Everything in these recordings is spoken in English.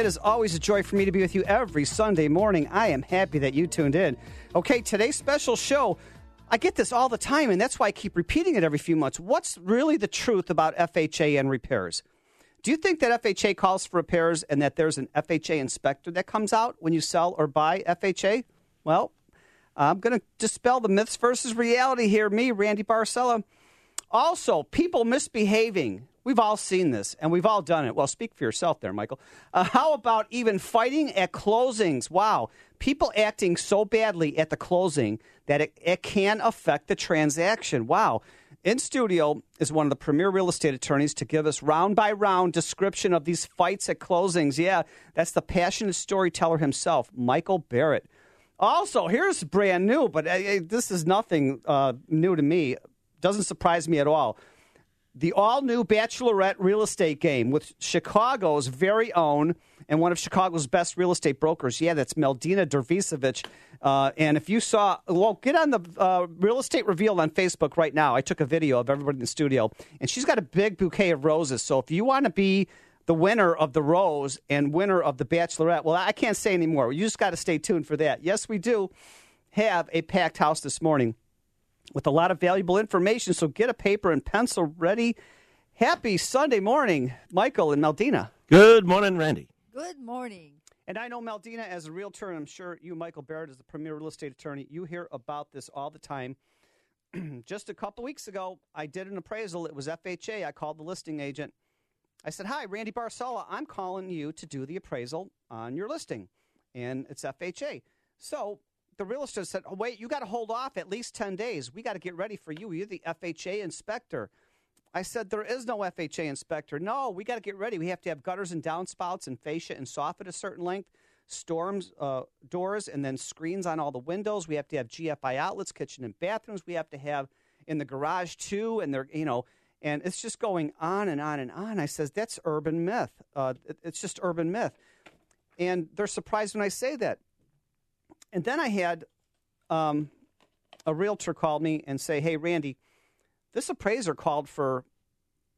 It is always a joy for me to be with you every Sunday morning. I am happy that you tuned in. Okay, today's special show, I get this all the time, and that's why I keep repeating it every few months. What's really the truth about FHA and repairs? Do you think that FHA calls for repairs and that there's an FHA inspector that comes out when you sell or buy FHA? Well, I'm going to dispel the myths versus reality here. Me, Randy Barcella. Also, people misbehaving. We've all seen this and we've all done it. Well, speak for yourself there, Michael. Uh, how about even fighting at closings? Wow. People acting so badly at the closing that it, it can affect the transaction. Wow. In studio is one of the premier real estate attorneys to give us round by round description of these fights at closings. Yeah, that's the passionate storyteller himself, Michael Barrett. Also, here's brand new, but uh, this is nothing uh, new to me. Doesn't surprise me at all. The all new Bachelorette real estate game with Chicago's very own and one of Chicago's best real estate brokers. Yeah, that's Meldina Dervisovich. Uh, and if you saw, well, get on the uh, Real Estate reveal on Facebook right now. I took a video of everybody in the studio, and she's got a big bouquet of roses. So if you want to be the winner of the rose and winner of the Bachelorette, well, I can't say anymore. You just got to stay tuned for that. Yes, we do have a packed house this morning with a lot of valuable information. So get a paper and pencil ready. Happy Sunday morning, Michael and Meldina. Good morning, Randy. Good morning. And I know Meldina as a realtor, and I'm sure you, Michael Barrett, as the premier real estate attorney, you hear about this all the time. Just a couple weeks ago, I did an appraisal. It was FHA. I called the listing agent. I said, Hi, Randy Barcella. I'm calling you to do the appraisal on your listing. And it's FHA. So the realtor said, oh, Wait, you got to hold off at least 10 days. We got to get ready for you. You're the FHA inspector. I said, There is no FHA inspector. No, we got to get ready. We have to have gutters and downspouts and fascia and soffit a certain length, storms uh, doors, and then screens on all the windows. We have to have GFI outlets, kitchen and bathrooms. We have to have in the garage too. And they're, you know, and it's just going on and on and on. I says, That's urban myth. Uh, it, it's just urban myth. And they're surprised when I say that. And then I had um, a realtor call me and say, Hey, Randy, this appraiser called for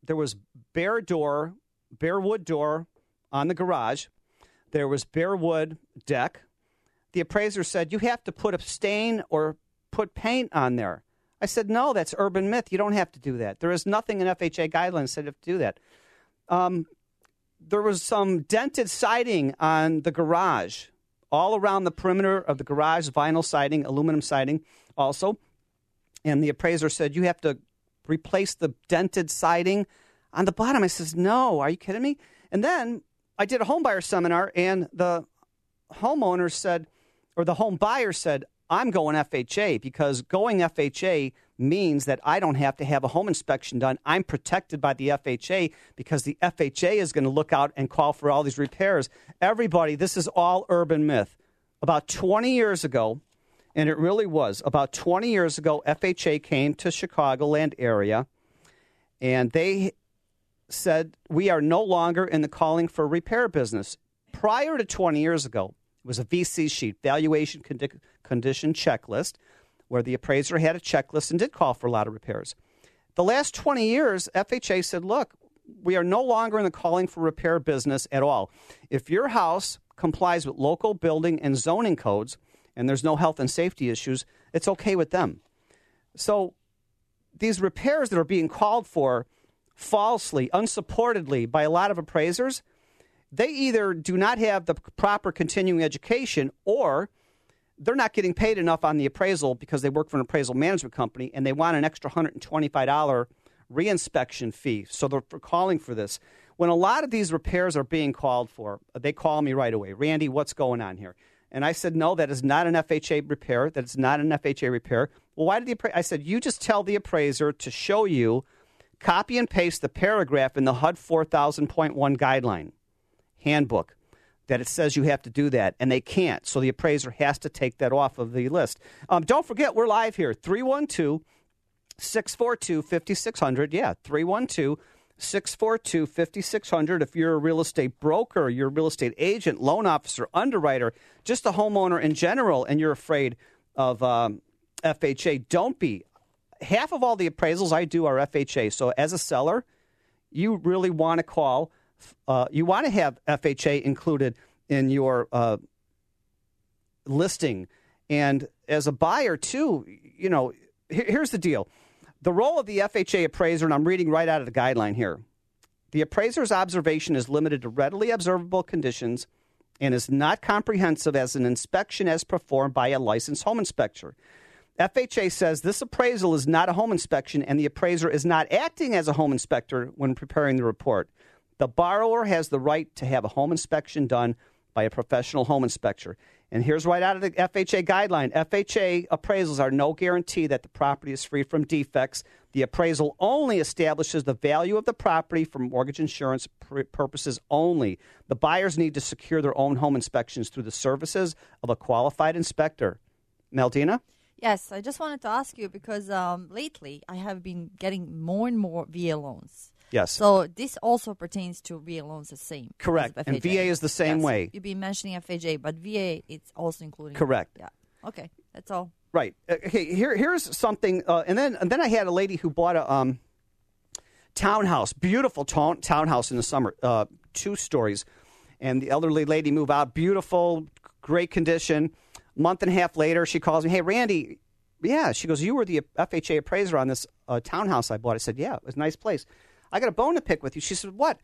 there was bare door, bare wood door on the garage. There was bare wood deck. The appraiser said, You have to put a stain or put paint on there. I said, No, that's urban myth. You don't have to do that. There is nothing in FHA guidelines that said have to do that. Um, there was some dented siding on the garage, all around the perimeter of the garage, vinyl siding, aluminum siding also. And the appraiser said, You have to replace the dented siding on the bottom. I says, no, are you kidding me? And then I did a home buyer seminar, and the homeowner said, or the home buyer said, I'm going FHA because going FHA means that I don't have to have a home inspection done. I'm protected by the FHA because the FHA is going to look out and call for all these repairs. Everybody, this is all urban myth. About 20 years ago, and it really was. About 20 years ago, FHA came to Chicagoland area, and they said, We are no longer in the calling for repair business. Prior to 20 years ago, it was a VC sheet, valuation condi- condition checklist, where the appraiser had a checklist and did call for a lot of repairs. The last 20 years, FHA said, Look, we are no longer in the calling for repair business at all. If your house complies with local building and zoning codes, and there's no health and safety issues, it's okay with them. So these repairs that are being called for falsely, unsupportedly by a lot of appraisers, they either do not have the proper continuing education or they're not getting paid enough on the appraisal because they work for an appraisal management company and they want an extra $125 reinspection fee. So they're calling for this. When a lot of these repairs are being called for, they call me right away. Randy, what's going on here? And I said, no, that is not an FHA repair. That is not an FHA repair. Well, why did the appraiser? I said, you just tell the appraiser to show you, copy and paste the paragraph in the HUD 4000.1 guideline handbook. That it says you have to do that, and they can't. So the appraiser has to take that off of the list. Um, don't forget, we're live here 312 642 5600. Yeah, 312 642 5600. If you're a real estate broker, you're a real estate agent, loan officer, underwriter, just a homeowner in general, and you're afraid of um, FHA, don't be. Half of all the appraisals I do are FHA. So as a seller, you really want to call, uh, you want to have FHA included in your uh, listing. And as a buyer, too, you know, here's the deal the role of the FHA appraiser, and I'm reading right out of the guideline here the appraiser's observation is limited to readily observable conditions and is not comprehensive as an inspection as performed by a licensed home inspector. FHA says this appraisal is not a home inspection and the appraiser is not acting as a home inspector when preparing the report. The borrower has the right to have a home inspection done by a professional home inspector. And here's right out of the FHA guideline FHA appraisals are no guarantee that the property is free from defects. The appraisal only establishes the value of the property for mortgage insurance purposes only. The buyers need to secure their own home inspections through the services of a qualified inspector. Meldina? Yes, I just wanted to ask you because um, lately I have been getting more and more VA loans. Yes. So this also pertains to VA loans the same. Correct. And VA is the same yes. way. You've been mentioning FHA, but VA it's also including. Correct. Yeah. Okay, that's all. Right. Uh, okay. Here, here's something, uh, and then and then I had a lady who bought a um, townhouse, beautiful town, townhouse in the summer, uh, two stories, and the elderly lady moved out, beautiful, great condition. Month and a half later, she calls me, "Hey, Randy." Yeah, she goes, "You were the FHA appraiser on this uh, townhouse I bought." I said, "Yeah, it was a nice place." I got a bone to pick with you. She said, What?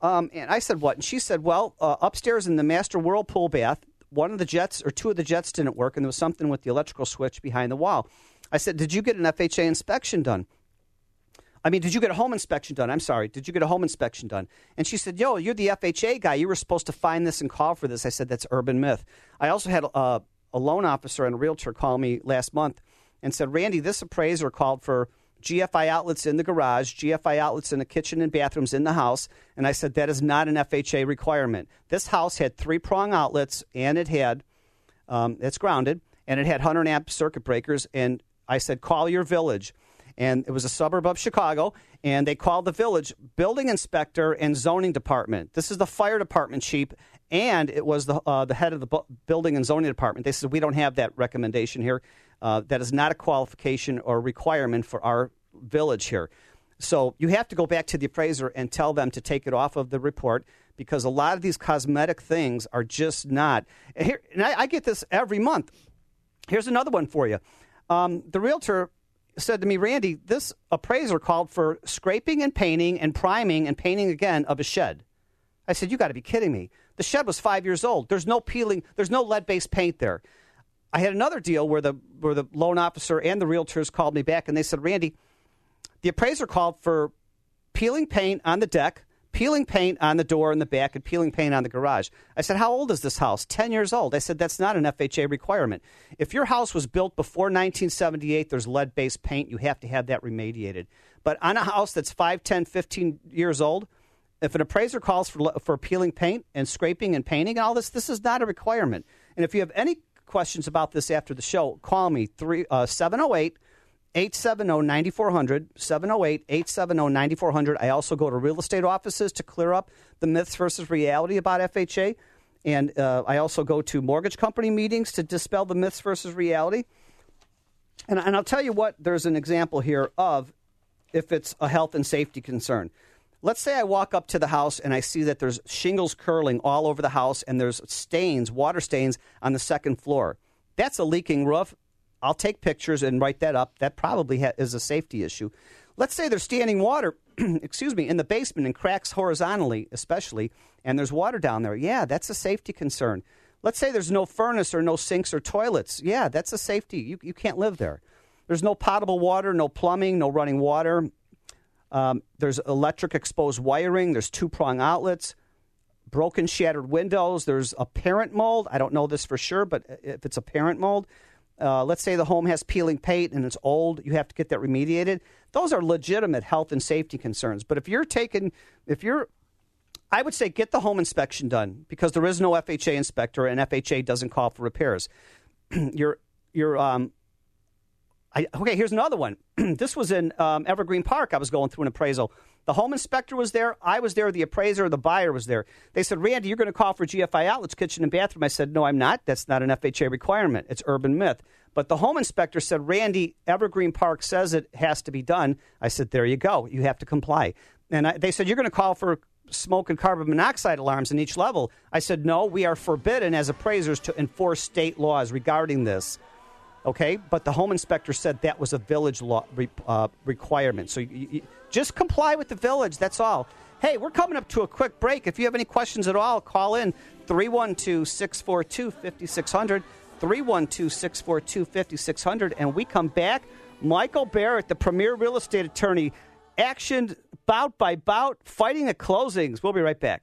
Um, and I said, What? And she said, Well, uh, upstairs in the master whirlpool bath, one of the jets or two of the jets didn't work, and there was something with the electrical switch behind the wall. I said, Did you get an FHA inspection done? I mean, did you get a home inspection done? I'm sorry. Did you get a home inspection done? And she said, Yo, you're the FHA guy. You were supposed to find this and call for this. I said, That's urban myth. I also had a, a loan officer and a realtor call me last month and said, Randy, this appraiser called for GFI outlets in the garage, GFI outlets in the kitchen and bathrooms in the house. And I said, that is not an FHA requirement. This house had three prong outlets and it had, um, it's grounded, and it had 100 amp circuit breakers. And I said, call your village. And it was a suburb of Chicago. And they called the village building inspector and zoning department. This is the fire department chief. And it was the, uh, the head of the bu- building and zoning department. They said, we don't have that recommendation here. Uh, that is not a qualification or requirement for our village here. So you have to go back to the appraiser and tell them to take it off of the report because a lot of these cosmetic things are just not. Here, and I, I get this every month. Here's another one for you. Um, the realtor said to me, Randy, this appraiser called for scraping and painting and priming and painting again of a shed. I said, You got to be kidding me. The shed was five years old. There's no peeling, there's no lead based paint there. I had another deal where the where the loan officer and the realtors called me back and they said, Randy, the appraiser called for peeling paint on the deck, peeling paint on the door in the back, and peeling paint on the garage. I said, How old is this house? 10 years old. I said, That's not an FHA requirement. If your house was built before 1978, there's lead based paint. You have to have that remediated. But on a house that's 5, 10, 15 years old, if an appraiser calls for, for peeling paint and scraping and painting and all this, this is not a requirement. And if you have any questions about this after the show, call me uh, 708 870 9400. 708 870 9400. I also go to real estate offices to clear up the myths versus reality about FHA. And uh, I also go to mortgage company meetings to dispel the myths versus reality. And, and I'll tell you what, there's an example here of if it's a health and safety concern. Let's say I walk up to the house and I see that there's shingles curling all over the house and there's stains, water stains on the second floor. That's a leaking roof. I'll take pictures and write that up. That probably ha- is a safety issue. Let's say there's standing water, excuse me, in the basement and cracks horizontally, especially, and there's water down there. Yeah, that's a safety concern. Let's say there's no furnace or no sinks or toilets. Yeah, that's a safety. You, you can't live there. There's no potable water, no plumbing, no running water. Um, there's electric exposed wiring. There's two prong outlets, broken, shattered windows. There's apparent mold. I don't know this for sure, but if it's apparent mold, uh, let's say the home has peeling paint and it's old, you have to get that remediated. Those are legitimate health and safety concerns. But if you're taking, if you're I would say get the home inspection done because there is no FHA inspector and FHA doesn't call for repairs. your your um, I, okay, here's another one. this was in um, Evergreen Park. I was going through an appraisal. The home inspector was there. I was there. The appraiser, the buyer was there. They said, Randy, you're going to call for GFI outlets, kitchen and bathroom. I said, No, I'm not. That's not an FHA requirement. It's urban myth. But the home inspector said, Randy, Evergreen Park says it has to be done. I said, There you go. You have to comply. And I, they said, You're going to call for smoke and carbon monoxide alarms in each level. I said, No, we are forbidden as appraisers to enforce state laws regarding this. Okay, but the home inspector said that was a village law re, uh, requirement. So you, you, just comply with the village. That's all. Hey, we're coming up to a quick break. If you have any questions at all, call in 312 642 5600. 312 642 5600. And we come back. Michael Barrett, the premier real estate attorney, actioned bout by bout, fighting the closings. We'll be right back.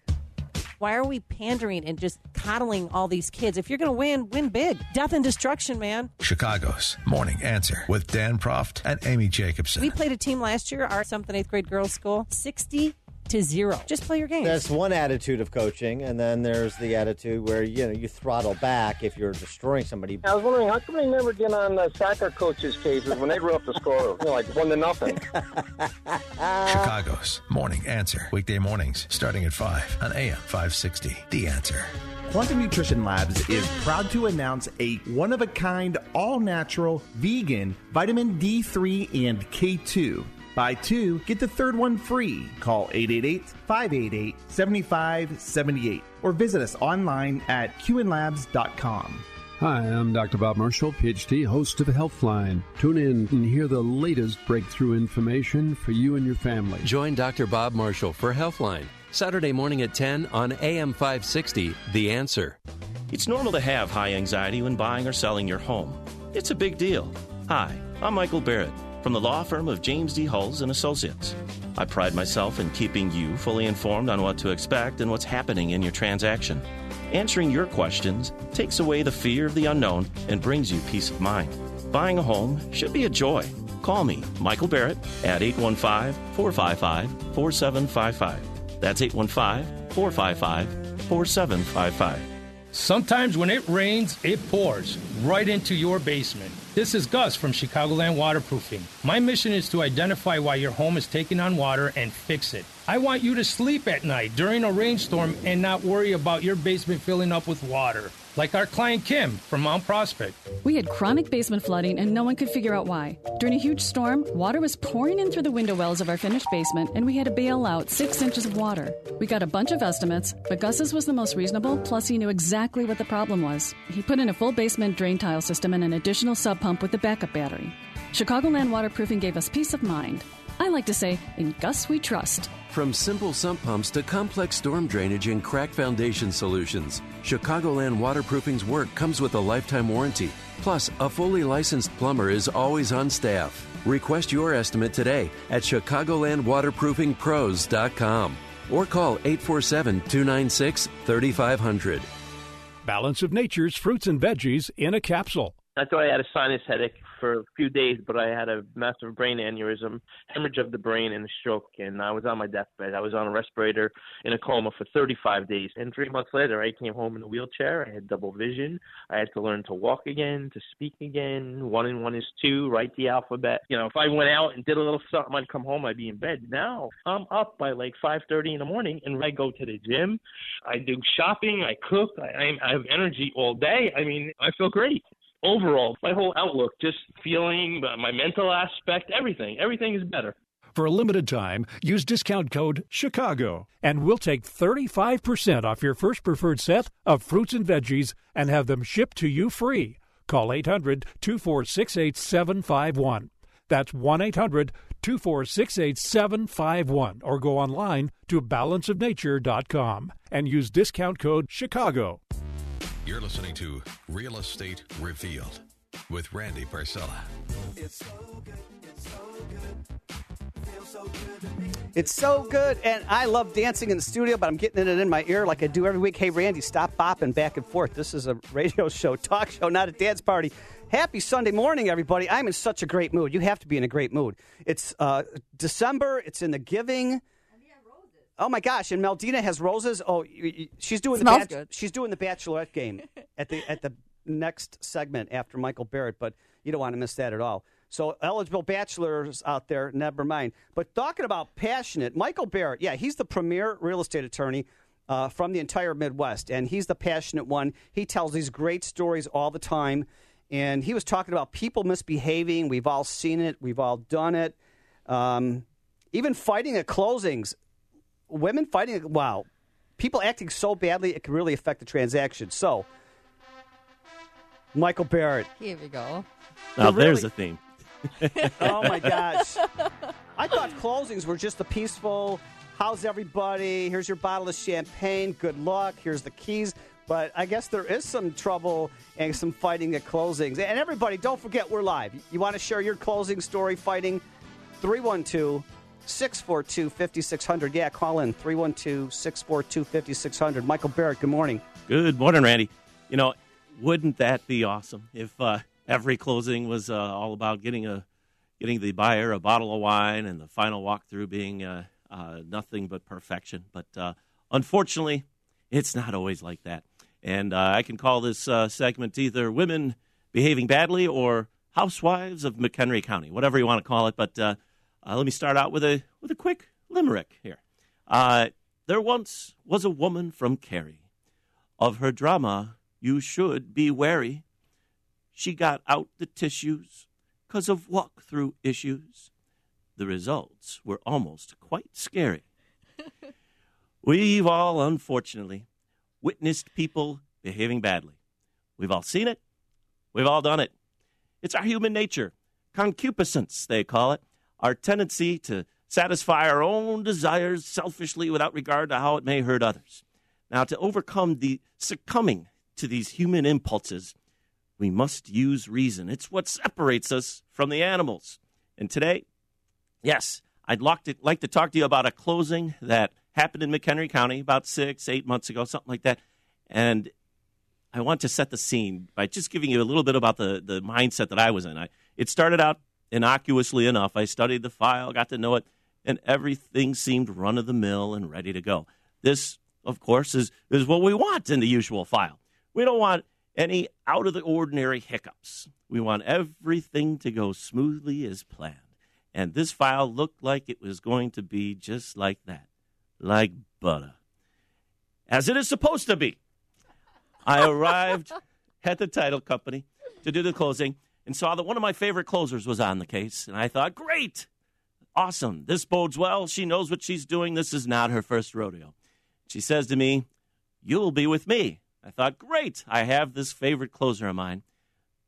Why are we pandering and just coddling all these kids? If you're going to win, win big. Death and destruction, man. Chicago's Morning Answer with Dan Proft and Amy Jacobson. We played a team last year, our seventh and eighth grade girls' school. 60 to zero. Just play your game. That's one attitude of coaching, and then there's the attitude where you know you throttle back if you're destroying somebody. I was wondering how come they never get on the soccer coaches' cases when they grew up to score, you know, like one to nothing. Chicago's Morning Answer weekday mornings starting at five on AM 560. The Answer. Quantum Nutrition Labs is proud to announce a one of a kind, all natural, vegan vitamin D3 and K2. Buy two, get the third one free. Call 888 588 7578 or visit us online at qnlabs.com. Hi, I'm Dr. Bob Marshall, PhD, host of Healthline. Tune in and hear the latest breakthrough information for you and your family. Join Dr. Bob Marshall for Healthline, Saturday morning at 10 on AM 560, The Answer. It's normal to have high anxiety when buying or selling your home. It's a big deal. Hi, I'm Michael Barrett from the law firm of James D. Hulls and Associates. I pride myself in keeping you fully informed on what to expect and what's happening in your transaction. Answering your questions takes away the fear of the unknown and brings you peace of mind. Buying a home should be a joy. Call me, Michael Barrett, at 815 455 4755. That's 815 455 4755. Sometimes when it rains, it pours right into your basement. This is Gus from Chicagoland Waterproofing. My mission is to identify why your home is taking on water and fix it. I want you to sleep at night during a rainstorm and not worry about your basement filling up with water. Like our client Kim from Mount Prospect. We had chronic basement flooding and no one could figure out why. During a huge storm, water was pouring in through the window wells of our finished basement and we had to bail out six inches of water. We got a bunch of estimates, but Gus's was the most reasonable, plus he knew exactly what the problem was. He put in a full basement drain tile system and an additional sump pump with a backup battery. Chicagoland Waterproofing gave us peace of mind. I like to say, in Gus we trust. From simple sump pumps to complex storm drainage and crack foundation solutions, Chicagoland Waterproofing's work comes with a lifetime warranty. Plus, a fully licensed plumber is always on staff. Request your estimate today at ChicagolandWaterproofingPros.com or call 847 296 3500. Balance of Nature's fruits and veggies in a capsule. I thought I had a sinus headache for a few days, but I had a massive brain aneurysm, hemorrhage of the brain, and a stroke. And I was on my deathbed. I was on a respirator in a coma for 35 days. And three months later, I came home in a wheelchair. I had double vision. I had to learn to walk again, to speak again. One and one is two. Write the alphabet. You know, if I went out and did a little something, I'd come home. I'd be in bed. Now I'm up by like 5:30 in the morning, and I go to the gym. I do shopping. I cook. I, I have energy all day. I mean, I feel great overall, my whole outlook, just feeling, uh, my mental aspect, everything, everything is better. For a limited time, use discount code CHICAGO and we'll take 35% off your first preferred set of fruits and veggies and have them shipped to you free. Call 800 246 8751. That's 1 800 246 8751 or go online to balanceofnature.com and use discount code CHICAGO. You're listening to Real Estate Revealed with Randy Barcella. It's so good. It's so good. So good. It's so good, and I love dancing in the studio, but I'm getting it in my ear like I do every week. Hey, Randy, stop bopping back and forth. This is a radio show, talk show, not a dance party. Happy Sunday morning, everybody. I'm in such a great mood. You have to be in a great mood. It's uh, December, it's in the giving. Oh my gosh! And Meldina has roses. Oh, you- you- she's doing Smells the good. she's doing the Bachelorette game at the at the next segment after Michael Barrett. But you don't want to miss that at all. So eligible bachelors out there, never mind. But talking about passionate, Michael Barrett, yeah, he's the premier real estate attorney uh, from the entire Midwest, and he's the passionate one. He tells these great stories all the time, and he was talking about people misbehaving. We've all seen it. We've all done it. Um, even fighting at closings, women fighting. Wow, people acting so badly it can really affect the transaction. So, Michael Barrett. Here we go. Now Really- there's a theme. oh my gosh. I thought closings were just the peaceful, how's everybody? Here's your bottle of champagne. Good luck. Here's the keys. But I guess there is some trouble and some fighting at closings. And everybody, don't forget we're live. You want to share your closing story fighting? 312 642 5600. Yeah, call in 312 642 5600. Michael Barrett, good morning. Good morning, Randy. You know, wouldn't that be awesome if uh, every closing was uh, all about getting a getting the buyer a bottle of wine and the final walkthrough being uh, uh, nothing but perfection? But uh, unfortunately, it's not always like that. And uh, I can call this segment either women behaving badly or housewives of McHenry County, whatever you want to call it. But uh, let me start out with a with a quick limerick here. Uh, there once was a woman from Kerry. Of her drama, you should be wary. She got out the tissues 'cause of walk-through issues. The results were almost quite scary. We've all, unfortunately, witnessed people behaving badly. We've all seen it. We've all done it. It's our human nature. Concupiscence, they call it. Our tendency to satisfy our own desires selfishly without regard to how it may hurt others. Now, to overcome the succumbing to these human impulses, we must use reason. It's what separates us from the animals. And today, yes, I'd like to, talk to you about a closing that happened in McHenry County about six, eight months ago, something like that. And I want to set the scene by just giving you a little bit about the, the mindset that I was in. I, it started out innocuously enough. I studied the file, got to know it, and everything seemed run of the mill and ready to go. This, of course, is, is what we want in the usual file. We don't want any out of the ordinary hiccups. We want everything to go smoothly as planned. And this file looked like it was going to be just like that, like butter, as it is supposed to be. I arrived at the title company to do the closing and saw that one of my favorite closers was on the case. And I thought, great, awesome. This bodes well. She knows what she's doing. This is not her first rodeo. She says to me, You'll be with me. I thought, great, I have this favorite closer of mine.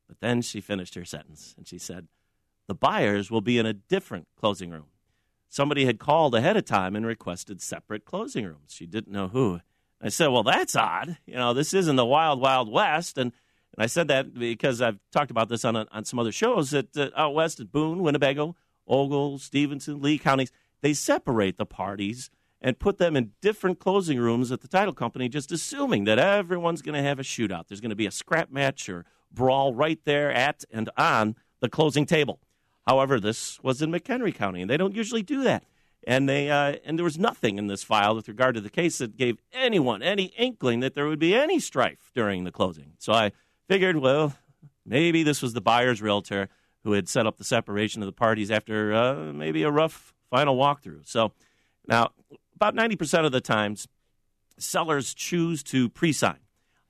But then she finished her sentence and she said, The buyers will be in a different closing room. Somebody had called ahead of time and requested separate closing rooms. She didn't know who. I said, Well, that's odd. You know, this isn't the wild, wild west. And, and I said that because I've talked about this on, on some other shows that uh, out west at Boone, Winnebago, Ogle, Stephenson, Lee counties, they separate the parties and put them in different closing rooms at the title company, just assuming that everyone's going to have a shootout. There's going to be a scrap match or brawl right there at and on the closing table. However, this was in McHenry County, and they don't usually do that. And they uh, and there was nothing in this file with regard to the case that gave anyone any inkling that there would be any strife during the closing. So I figured, well, maybe this was the buyer's realtor who had set up the separation of the parties after uh, maybe a rough final walkthrough. So now, about 90% of the times, sellers choose to pre sign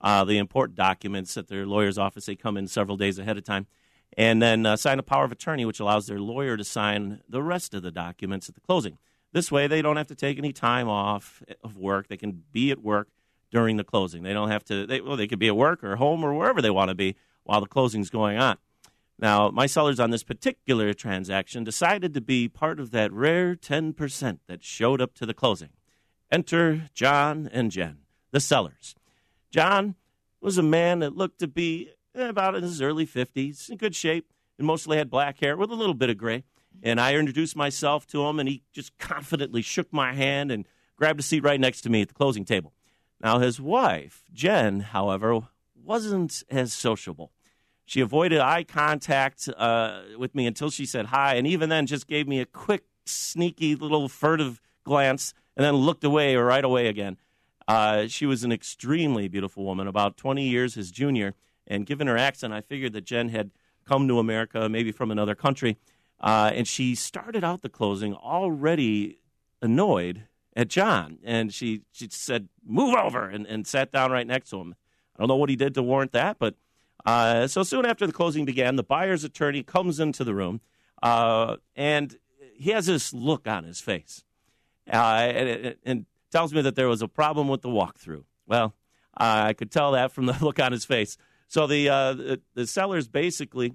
uh, the important documents at their lawyer's office. They come in several days ahead of time and then uh, sign a power of attorney, which allows their lawyer to sign the rest of the documents at the closing. This way, they don't have to take any time off of work. They can be at work during the closing. They don't have to. They, well, they could be at work or home or wherever they want to be while the closing's going on. Now, my sellers on this particular transaction decided to be part of that rare 10% that showed up to the closing. Enter John and Jen, the sellers. John was a man that looked to be eh, about in his early 50s, in good shape, and mostly had black hair with a little bit of gray. And I introduced myself to him, and he just confidently shook my hand and grabbed a seat right next to me at the closing table. Now, his wife, Jen, however, wasn't as sociable. She avoided eye contact uh, with me until she said hi, and even then just gave me a quick, sneaky little furtive glance and then looked away right away again. Uh, she was an extremely beautiful woman, about 20 years his junior. And given her accent, I figured that Jen had come to America, maybe from another country. Uh, and she started out the closing already annoyed at John. And she, she said, Move over, and, and sat down right next to him. I don't know what he did to warrant that, but uh, so soon after the closing began, the buyer's attorney comes into the room uh, and he has this look on his face uh, and, and, tells me that there was a problem with the walkthrough. Well, I could tell that from the look on his face. So the, uh, the, the, sellers basically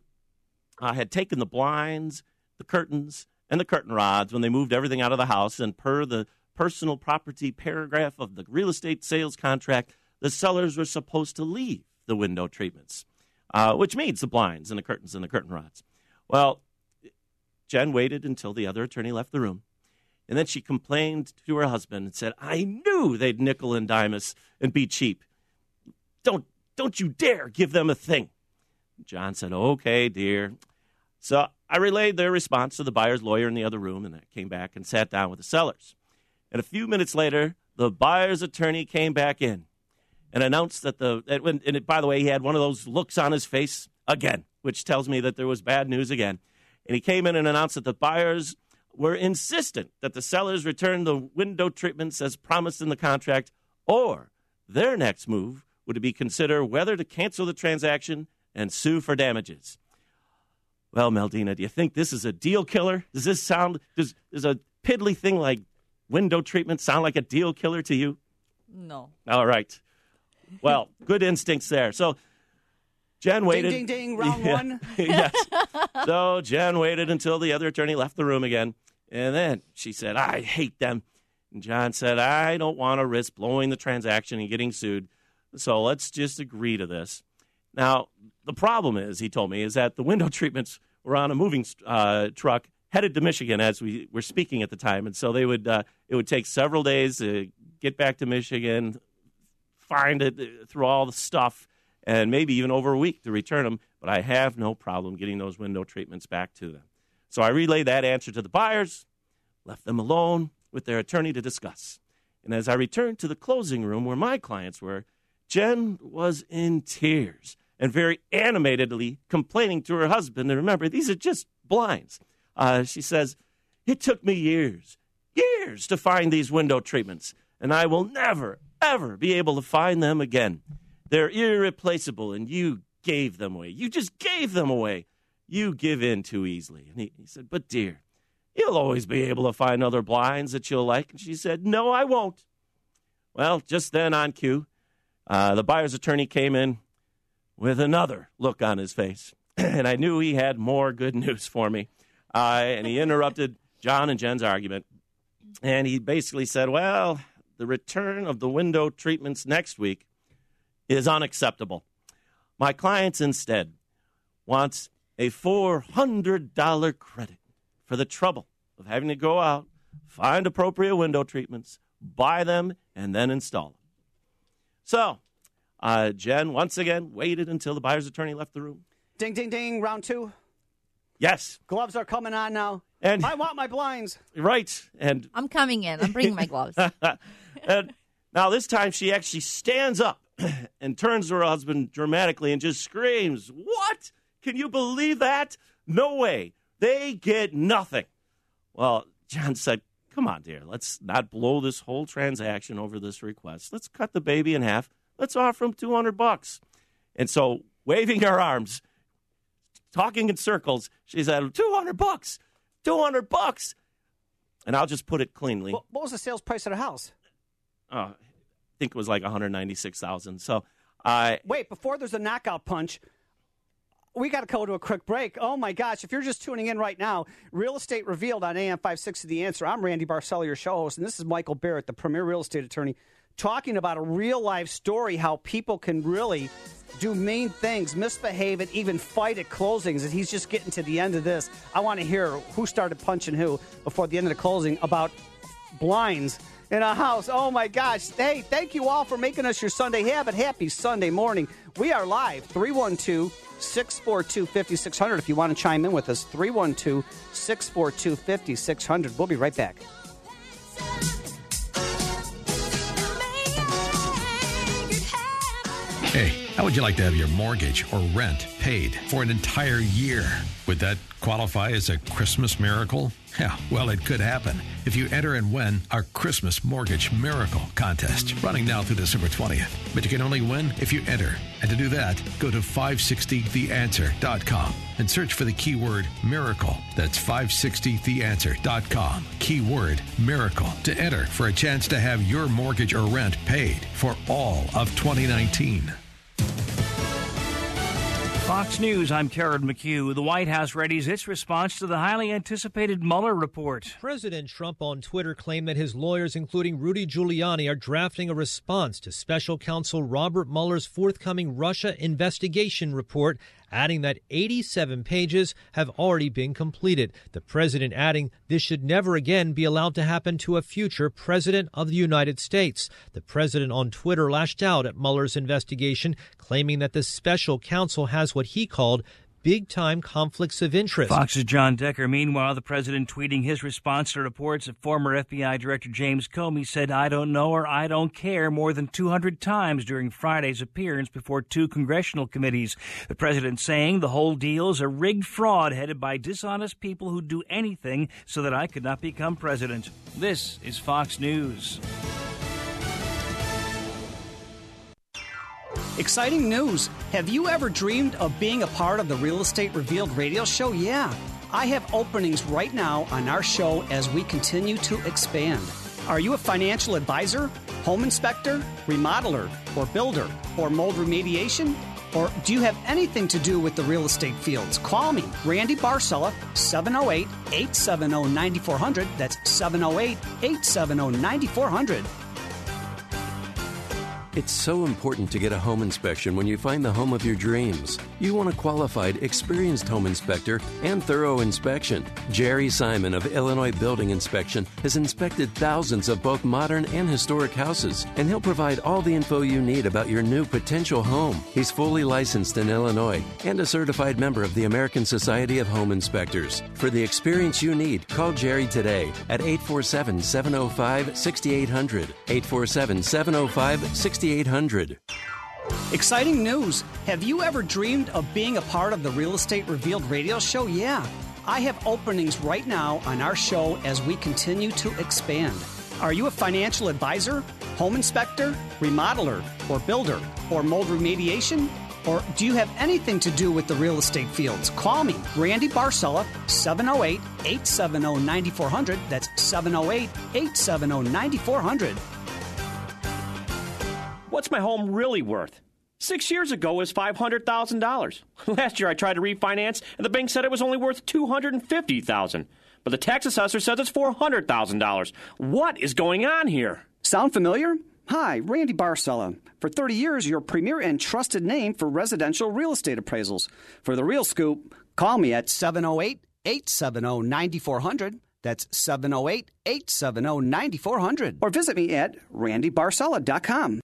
uh, had taken the blinds, the curtains, and the curtain rods when they moved everything out of the house. And per the personal property paragraph of the real estate sales contract, the sellers were supposed to leave the window treatments, uh, which means the blinds and the curtains and the curtain rods. Well, Jen waited until the other attorney left the room. And then she complained to her husband and said, I knew they'd nickel and dime us and be cheap. Don't, don't you dare give them a thing. John said, Okay, dear. So I relayed their response to the buyer's lawyer in the other room, and I came back and sat down with the sellers. And a few minutes later, the buyer's attorney came back in and announced that the, and it, by the way, he had one of those looks on his face again, which tells me that there was bad news again. And he came in and announced that the buyers were insistent that the sellers return the window treatments as promised in the contract, or their next move would be consider whether to cancel the transaction and sue for damages. Well, Meldina, do you think this is a deal killer? Does this sound does, does a piddly thing like window treatment sound like a deal killer to you? No. All right. Well, good instincts there. So Jen waited. Ding, ding, ding, round yeah. one. yes. So Jen waited until the other attorney left the room again. And then she said, I hate them. And John said, I don't want to risk blowing the transaction and getting sued. So let's just agree to this. Now, the problem is, he told me, is that the window treatments were on a moving uh, truck headed to Michigan as we were speaking at the time. And so they would, uh, it would take several days to get back to Michigan, find it uh, through all the stuff and maybe even over a week to return them, but I have no problem getting those window treatments back to them. So I relayed that answer to the buyers, left them alone with their attorney to discuss. And as I returned to the closing room where my clients were, Jen was in tears and very animatedly complaining to her husband. And remember, these are just blinds. Uh, she says, It took me years, years to find these window treatments, and I will never, ever be able to find them again. They're irreplaceable, and you gave them away. You just gave them away. You give in too easily. And he, he said, But dear, you'll always be able to find other blinds that you'll like. And she said, No, I won't. Well, just then on cue, uh, the buyer's attorney came in with another look on his face. and I knew he had more good news for me. Uh, and he interrupted John and Jen's argument. And he basically said, Well, the return of the window treatments next week is unacceptable. My clients instead wants a $400 credit for the trouble of having to go out, find appropriate window treatments, buy them, and then install them. So, uh, Jen once again waited until the buyer's attorney left the room. Ding, ding, ding, round two. Yes. Gloves are coming on now. And I want my blinds. Right. And I'm coming in. I'm bringing my gloves. and now this time she actually stands up and turns to her husband dramatically and just screams, What? Can you believe that? No way. They get nothing. Well, John said, Come on, dear. Let's not blow this whole transaction over this request. Let's cut the baby in half. Let's offer him 200 bucks. And so, waving her arms, talking in circles, she said, 200 bucks. 200 bucks. And I'll just put it cleanly. What, what was the sales price of the house? Oh, I think it was like 196,000. So I wait before there's a knockout punch. We got to go to a quick break. Oh my gosh! If you're just tuning in right now, real estate revealed on AM 560 The Answer. I'm Randy Barcella, your show host, and this is Michael Barrett, the premier real estate attorney, talking about a real life story how people can really do mean things, misbehave, and even fight at closings. And he's just getting to the end of this. I want to hear who started punching who before the end of the closing about blinds in a house. Oh my gosh. Hey, thank you all for making us your Sunday habit. Happy Sunday morning. We are live 312 642 5600 if you want to chime in with us. 312 642 5600. We'll be right back. Hey, how would you like to have your mortgage or rent paid for an entire year? Would that qualify as a Christmas miracle? Yeah, well, it could happen if you enter and win our Christmas Mortgage Miracle Contest, running now through December 20th. But you can only win if you enter. And to do that, go to 560theanswer.com and search for the keyword miracle. That's 560theanswer.com. Keyword miracle to enter for a chance to have your mortgage or rent paid for all of 2019. Fox News, I'm Karen McHugh. The White House readies its response to the highly anticipated Mueller report. President Trump on Twitter claimed that his lawyers, including Rudy Giuliani, are drafting a response to special counsel Robert Mueller's forthcoming Russia investigation report adding that 87 pages have already been completed. The president adding this should never again be allowed to happen to a future president of the United States. The president on Twitter lashed out at Mueller's investigation, claiming that the special counsel has what he called big time conflicts of interest. Fox's John Decker. Meanwhile, the president tweeting his response to reports of former FBI Director James Comey said, I don't know or I don't care more than 200 times during Friday's appearance before two congressional committees. The president saying the whole deal is a rigged fraud headed by dishonest people who do anything so that I could not become president. This is Fox News. Exciting news! Have you ever dreamed of being a part of the Real Estate Revealed radio show? Yeah. I have openings right now on our show as we continue to expand. Are you a financial advisor, home inspector, remodeler, or builder, or mold remediation? Or do you have anything to do with the real estate fields? Call me, Randy Barcella, 708 870 9400. That's 708 870 9400. It's so important to get a home inspection when you find the home of your dreams. You want a qualified, experienced home inspector and thorough inspection. Jerry Simon of Illinois Building Inspection has inspected thousands of both modern and historic houses, and he'll provide all the info you need about your new potential home. He's fully licensed in Illinois and a certified member of the American Society of Home Inspectors. For the experience you need, call Jerry today at 847 705 6800. 847 705 6800. 6800. Exciting news! Have you ever dreamed of being a part of the Real Estate Revealed radio show? Yeah. I have openings right now on our show as we continue to expand. Are you a financial advisor, home inspector, remodeler, or builder, or mold remediation? Or do you have anything to do with the real estate fields? Call me, Randy Barcella, 708 870 9400. That's 708 870 9400. What's my home really worth? Six years ago it was $500,000. Last year I tried to refinance and the bank said it was only worth $250,000. But the tax assessor says it's $400,000. What is going on here? Sound familiar? Hi, Randy Barcella. For 30 years, your premier and trusted name for residential real estate appraisals. For the real scoop, call me at 708 870 9400. That's 708 870 9400. Or visit me at randybarcella.com.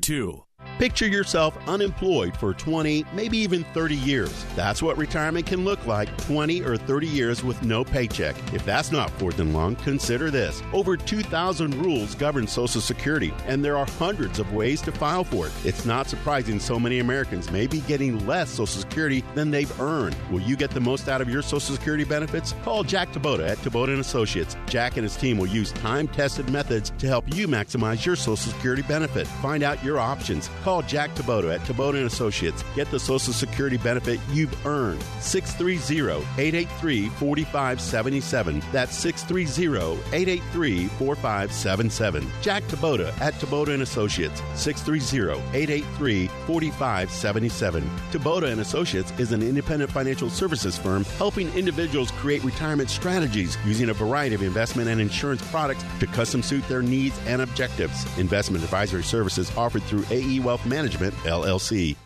822. Picture yourself unemployed for 20, maybe even 30 years. That's what retirement can look like 20 or 30 years with no paycheck. If that's not for than long, consider this. Over 2,000 rules govern Social Security, and there are hundreds of ways to file for it. It's not surprising so many Americans may be getting less Social Security than they've earned. Will you get the most out of your Social Security benefits? Call Jack Tabota at Tabota and Associates. Jack and his team will use time-tested methods to help you maximize your Social Security benefit. Find out your options. Call Jack Taboto at Taboto and Associates. Get the Social Security benefit you've earned. 630-883-4577. That's 630-883-4577. Jack Taboto at Taboto and Associates. 630-883-4577. Taboto and Associates is an independent financial services firm helping individuals create retirement strategies using a variety of investment and insurance products to custom suit their needs and objectives. Investment advisory services offered through AE Wealth Management, LLC.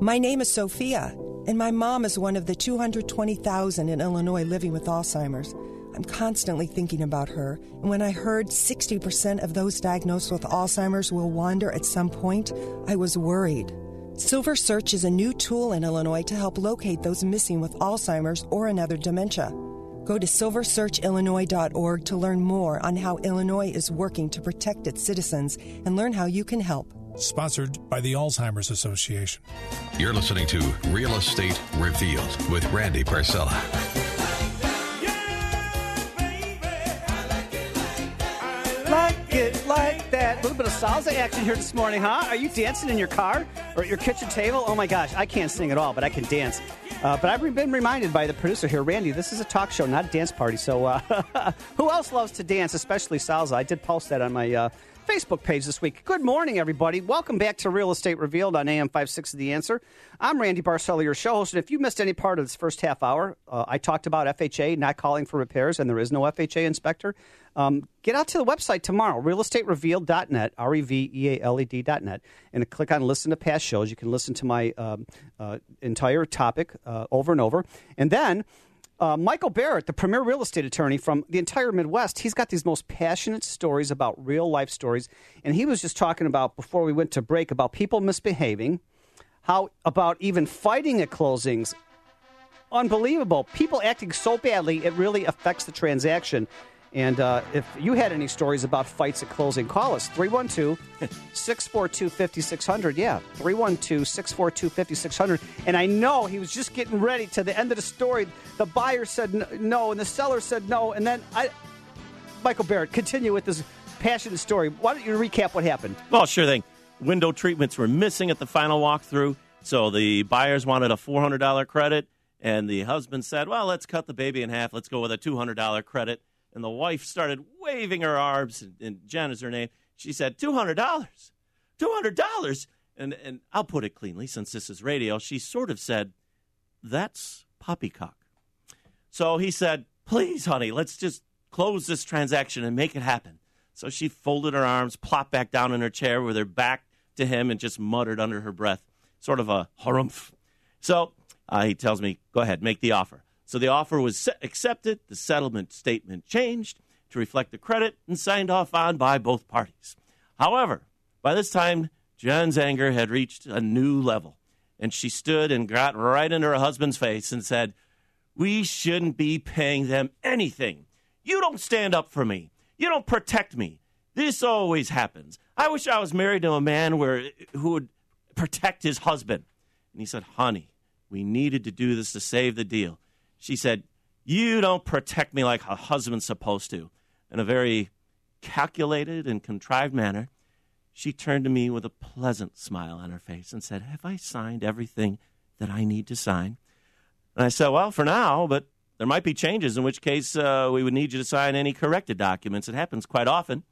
My name is Sophia, and my mom is one of the 220,000 in Illinois living with Alzheimer's. I'm constantly thinking about her, and when I heard 60% of those diagnosed with Alzheimer's will wander at some point, I was worried. Silver Search is a new tool in Illinois to help locate those missing with Alzheimer's or another dementia. Go to silversearchillinois.org to learn more on how Illinois is working to protect its citizens and learn how you can help. Sponsored by the Alzheimer's Association. You're listening to Real Estate Revealed with Randy Barcella. Like it like that. A little bit of salsa action here this morning, huh? Are you dancing in your car or at your kitchen table? Oh my gosh, I can't sing at all, but I can dance. Uh, but I've been reminded by the producer here, Randy, this is a talk show, not a dance party. So uh, who else loves to dance, especially salsa? I did post that on my uh, Facebook page this week. Good morning, everybody. Welcome back to Real Estate Revealed on AM 560 The Answer. I'm Randy Barcella, your show host. And if you missed any part of this first half hour, uh, I talked about FHA not calling for repairs, and there is no FHA inspector. Um, get out to the website tomorrow, realestaterevealed.net, R E V E A L E D.net, and click on listen to past shows. You can listen to my um, uh, entire topic uh, over and over. And then uh, Michael Barrett, the premier real estate attorney from the entire Midwest, he's got these most passionate stories about real life stories. And he was just talking about, before we went to break, about people misbehaving, how about even fighting at closings. Unbelievable. People acting so badly, it really affects the transaction. And uh, if you had any stories about fights at closing, call us 312 642 5600. Yeah, 312 642 5600. And I know he was just getting ready to the end of the story. The buyer said no, and the seller said no. And then I, Michael Barrett, continue with this passionate story. Why don't you recap what happened? Well, sure thing. Window treatments were missing at the final walkthrough, so the buyers wanted a $400 credit, and the husband said, Well, let's cut the baby in half. Let's go with a $200 credit. And the wife started waving her arms, and, and Jen is her name. She said, $200. $200. And, and I'll put it cleanly, since this is radio, she sort of said, That's poppycock. So he said, Please, honey, let's just close this transaction and make it happen. So she folded her arms, plopped back down in her chair with her back to him, and just muttered under her breath, sort of a harumph. So uh, he tells me, Go ahead, make the offer. So the offer was accepted, the settlement statement changed to reflect the credit, and signed off on by both parties. However, by this time, Jen's anger had reached a new level, and she stood and got right into her husband's face and said, We shouldn't be paying them anything. You don't stand up for me. You don't protect me. This always happens. I wish I was married to a man where, who would protect his husband. And he said, Honey, we needed to do this to save the deal. She said, You don't protect me like a husband's supposed to. In a very calculated and contrived manner, she turned to me with a pleasant smile on her face and said, Have I signed everything that I need to sign? And I said, Well, for now, but there might be changes, in which case uh, we would need you to sign any corrected documents. It happens quite often.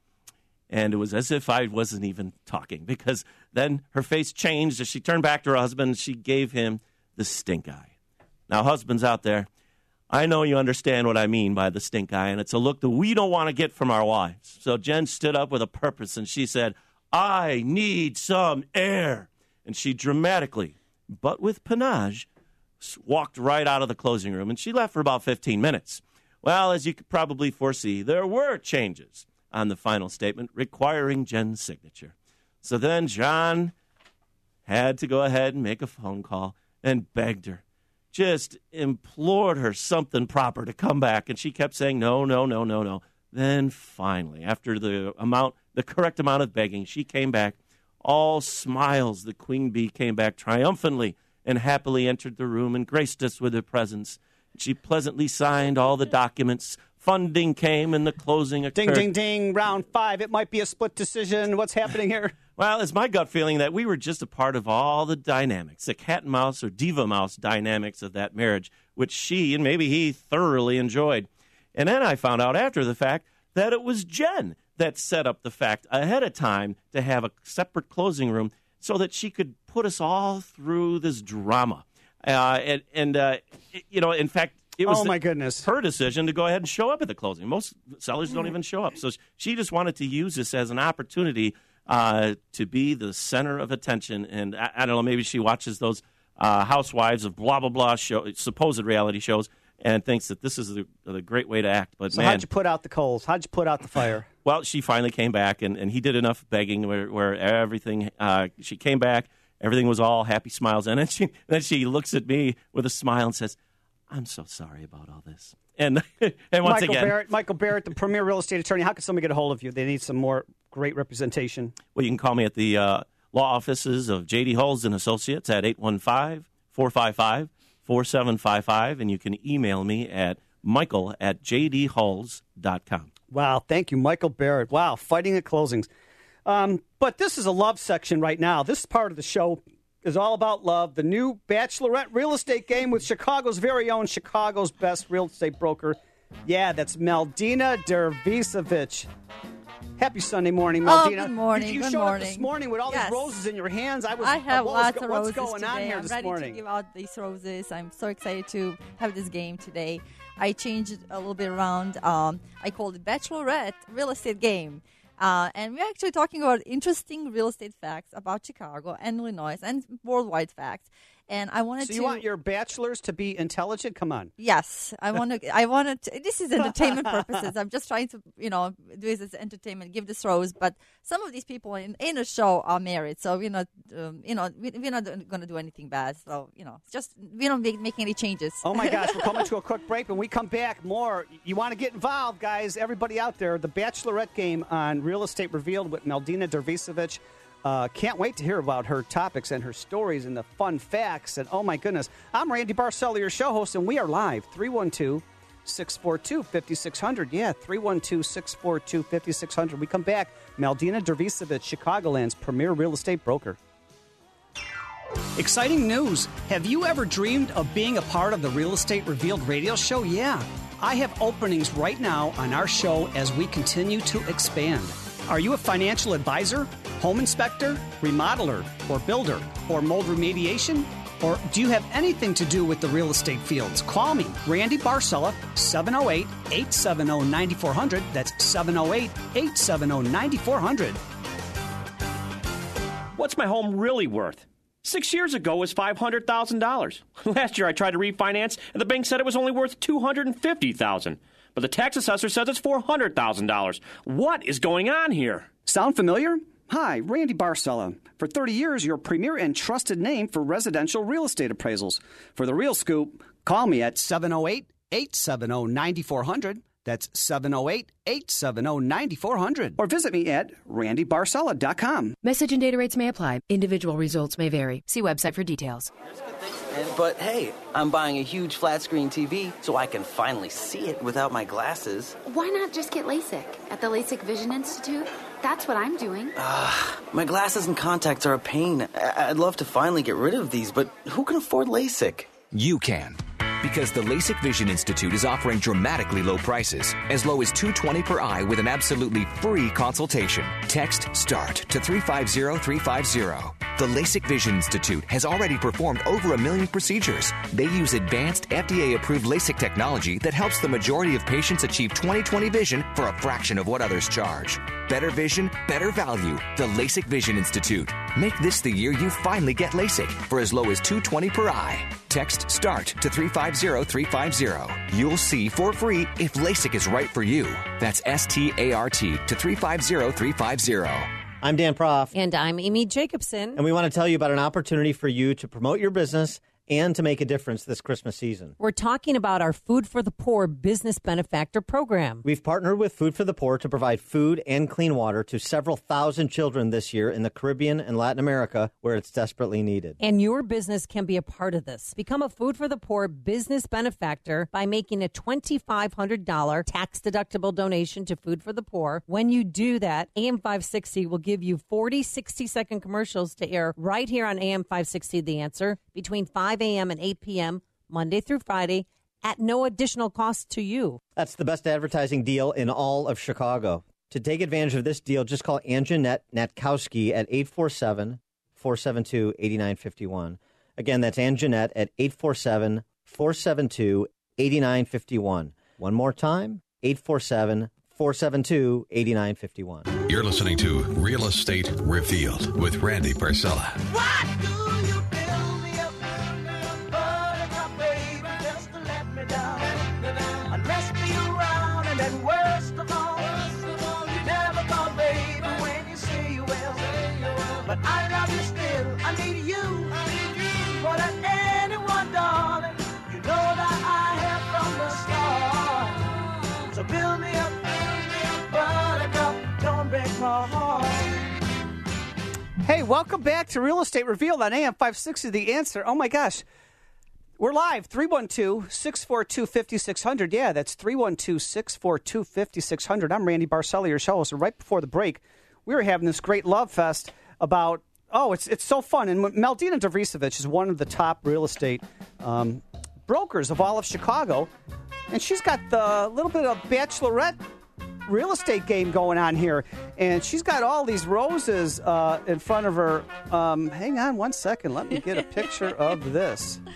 And it was as if I wasn't even talking because then her face changed as she turned back to her husband and she gave him the stink eye. Now, husbands out there, I know you understand what I mean by the stink eye, and it's a look that we don't want to get from our wives. So Jen stood up with a purpose and she said, I need some air. And she dramatically, but with panache, walked right out of the closing room and she left for about 15 minutes. Well, as you could probably foresee, there were changes on the final statement requiring Jen's signature. So then John had to go ahead and make a phone call and begged her, just implored her something proper to come back. And she kept saying, no, no, no, no, no. Then finally, after the amount, the correct amount of begging, she came back. All smiles, the queen bee came back triumphantly and happily entered the room and graced us with her presence. She pleasantly signed all the documents. Funding came and the closing occurred. Ding, ding, ding. Round five. It might be a split decision. What's happening here? Well, it's my gut feeling that we were just a part of all the dynamics, the cat and mouse or diva mouse dynamics of that marriage, which she and maybe he thoroughly enjoyed. And then I found out after the fact that it was Jen that set up the fact ahead of time to have a separate closing room so that she could put us all through this drama. Uh, and, and uh, you know, in fact, it was oh my goodness her decision to go ahead and show up at the closing. Most sellers don't even show up, so she just wanted to use this as an opportunity uh, to be the center of attention. And I, I, don't know, maybe she watches those uh, housewives of blah blah blah show, supposed reality shows, and thinks that this is the, the great way to act. But So man, how'd you put out the coals? How'd you put out the fire? well, she finally came back, and, and he did enough begging where, where everything. Uh, she came back, everything was all happy smiles, and then she then she looks at me with a smile and says, "I'm so sorry about all this." And and once Michael again, Barrett, Michael Barrett, the premier real estate attorney. How can somebody get a hold of you? They need some more great representation. Well, you can call me at the uh, law offices of J.D. Hulls and Associates at 815-455-4755, and you can email me at michael at jdhulls.com. Wow, thank you, Michael Barrett. Wow, fighting at closings. Um, but this is a love section right now. This part of the show is all about love. The new Bachelorette real estate game with Chicago's very own Chicago's best real estate broker. Yeah, that's Meldina Dervisevic. Happy Sunday morning, Oh, good morning, You, you good showed up morning. this morning with all Yes. these roses in your hands. I was. I have was lots of what's roses going today. on here I'm this ready morning? to give out these roses. I'm so excited to have this game today. I changed it a little bit around. Um, I called it Bachelorette Real Estate Game. Uh, and we're actually talking about interesting real estate facts about Chicago and Illinois and worldwide facts. And I wanted So to. you want your bachelors to be intelligent? Come on. Yes, I want to. I wanted. To, this is entertainment purposes. I'm just trying to, you know, do this as entertainment, give this rose. But some of these people in, in a show are married, so we're not, um, you know, we, we're not going to do anything bad. So you know, just we don't make, make any changes. Oh my gosh, we're coming to a quick break. When we come back, more. You want to get involved, guys? Everybody out there, the Bachelorette game on Real Estate Revealed with Meldina Dervisevic. Uh, can't wait to hear about her topics and her stories and the fun facts. And oh my goodness, I'm Randy Barcella, your show host, and we are live 312 642 5600. Yeah, 312 642 5600. We come back. Meldina Dervisevic, Chicagoland's premier real estate broker. Exciting news! Have you ever dreamed of being a part of the Real Estate Revealed radio show? Yeah. I have openings right now on our show as we continue to expand. Are you a financial advisor, home inspector, remodeler, or builder, or mold remediation? Or do you have anything to do with the real estate fields? Call me, Randy Barcella, 708 870 9400. That's 708 870 9400. What's my home really worth? Six years ago it was five hundred thousand dollars. Last year I tried to refinance, and the bank said it was only worth two hundred and fifty thousand. But the tax assessor says it's four hundred thousand dollars. What is going on here? Sound familiar? Hi, Randy Barcella. For 30 years, your premier and trusted name for residential real estate appraisals. For the real scoop, call me at 708 870 9400. That's 708 870 9400. Or visit me at randybarcella.com. Message and data rates may apply. Individual results may vary. See website for details. But hey, I'm buying a huge flat screen TV so I can finally see it without my glasses. Why not just get LASIK at the LASIK Vision Institute? That's what I'm doing. Ah, my glasses and contacts are a pain. I- I'd love to finally get rid of these, but who can afford LASIK? You can. Because the LASIK Vision Institute is offering dramatically low prices, as low as 220 per eye with an absolutely free consultation. Text START to 350350. The LASIK Vision Institute has already performed over a million procedures. They use advanced FDA approved LASIK technology that helps the majority of patients achieve 20/20 vision for a fraction of what others charge. Better vision, better value. The LASIK Vision Institute. Make this the year you finally get LASIK for as low as 220 per eye. Text START to 350350. You'll see for free if LASIK is right for you. That's S T A R T to 350350. I'm Dan Proft. And I'm Amy Jacobson. And we want to tell you about an opportunity for you to promote your business and to make a difference this Christmas season. We're talking about our Food for the Poor business benefactor program. We've partnered with Food for the Poor to provide food and clean water to several thousand children this year in the Caribbean and Latin America where it's desperately needed. And your business can be a part of this. Become a Food for the Poor business benefactor by making a $2,500 tax deductible donation to Food for the Poor. When you do that, AM 560 will give you 40 60 second commercials to air right here on AM 560 The Answer between 5 a.m. and 8 p.m. Monday through Friday at no additional cost to you. That's the best advertising deal in all of Chicago. To take advantage of this deal, just call Anjanette Natkowski at 847 472 8951. Again, that's Anjanette at 847 472 8951. One more time 847 472 8951. You're listening to Real Estate Revealed with Randy Barcella. Hey, welcome back to Real Estate Revealed on AM 560 The Answer. Oh my gosh. We're live 312 642 5600. Yeah, that's 312 642 5600. I'm Randy Barcella, your show host. And right before the break, we were having this great love fest about, oh, it's, it's so fun. And Meldina Dervisevic is one of the top real estate um, brokers of all of Chicago. And she's got the little bit of bachelorette real estate game going on here. And she's got all these roses uh, in front of her. Um, hang on one second. Let me get a picture of this.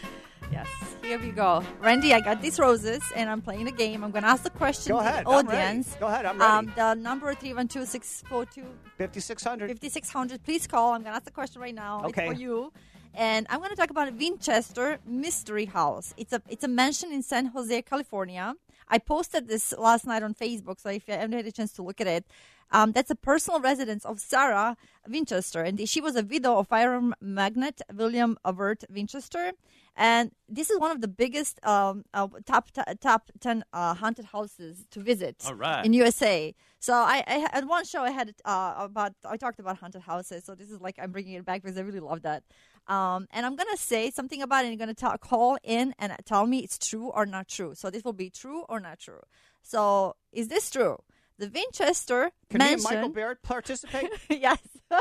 Yes, here we go. Randy, I got these roses and I'm playing a game. I'm going to ask the question Go to ahead. the I'm ready. audience. Go ahead. I'm ready. Um, the number 312 642 5600. 5600. Please call. I'm going to ask the question right now. Okay. It's for you. And I'm going to talk about Winchester Mystery House. It's a it's a mansion in San Jose, California. I posted this last night on Facebook, so if you haven't had a chance to look at it, um, that's a personal residence of Sarah Winchester, and she was a widow of firearm magnate William Wirt Winchester. And this is one of the biggest um, uh, top t- top ten uh, haunted houses to visit right. in USA. So I, I at one show I had uh, about I talked about haunted houses. So this is like I'm bringing it back because I really love that. Um, and I'm gonna say something about it. and You're gonna ta- call in and tell me it's true or not true. So this will be true or not true. So is this true? The Winchester Can mansion. Michael Barrett participate? yes.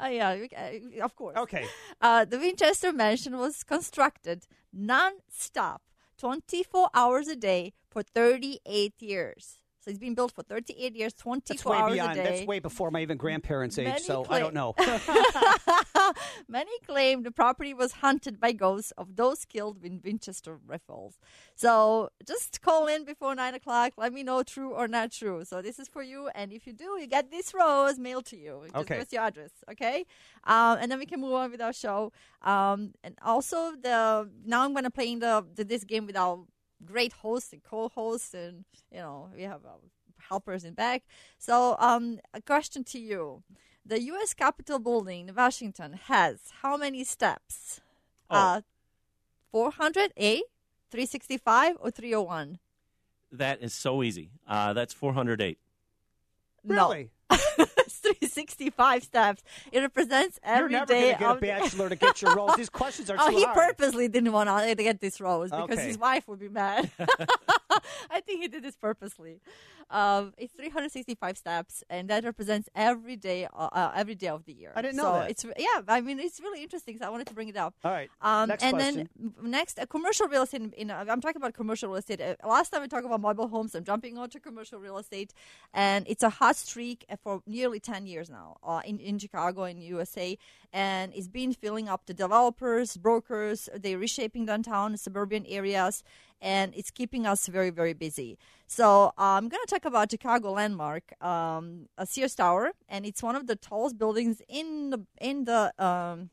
Uh, yeah, we ca- of course. Okay. Uh, the Winchester Mansion was constructed non-stop, 24 hours a day for 38 years. So it's been built for 38 years, 24 That's way hours beyond. a day. That's way before my even grandparents' age, Many so I don't know. Many claim the property was haunted by ghosts of those killed in Winchester rifles. So just call in before nine o'clock. Let me know true or not true. So this is for you, and if you do, you get this rose mailed to you. Just Okay. give us your address, okay? Um, and then we can move on with our show. Um, and also the now I'm going to play in the, the this game with our great hosts and co-hosts, and you know we have our helpers in back. So um, a question to you. The U.S. Capitol building in Washington has how many steps? Oh. Uh, 400, A, 365, or 301? That is so easy. Uh, that's 408. Really? it's 365 steps. It represents every day. You're never day going to get a bachelor to get your rose. These questions are oh, he hard. purposely didn't want to get this rose because Okay. his wife would be mad. I think he did this purposely. Um, it's 365 steps, and that represents every day, uh, uh, every day of the year. I didn't know so that. It's yeah, I mean it's really interesting. So I wanted to bring it up. All right. Um, Next and question. then next, uh, commercial real estate. In, in, uh, I'm talking about commercial real estate. Uh, last time we talked about mobile homes. I'm jumping on to commercial real estate, and it's a hot streak for nearly 10 years now uh, in in Chicago in USA, and it's been filling up the developers, brokers. They're reshaping downtown, suburban areas, and it's keeping us very very busy. So uh, I'm going to talk about Chicago landmark, um, a Sears Tower, and it's one of the tallest buildings in the in the um,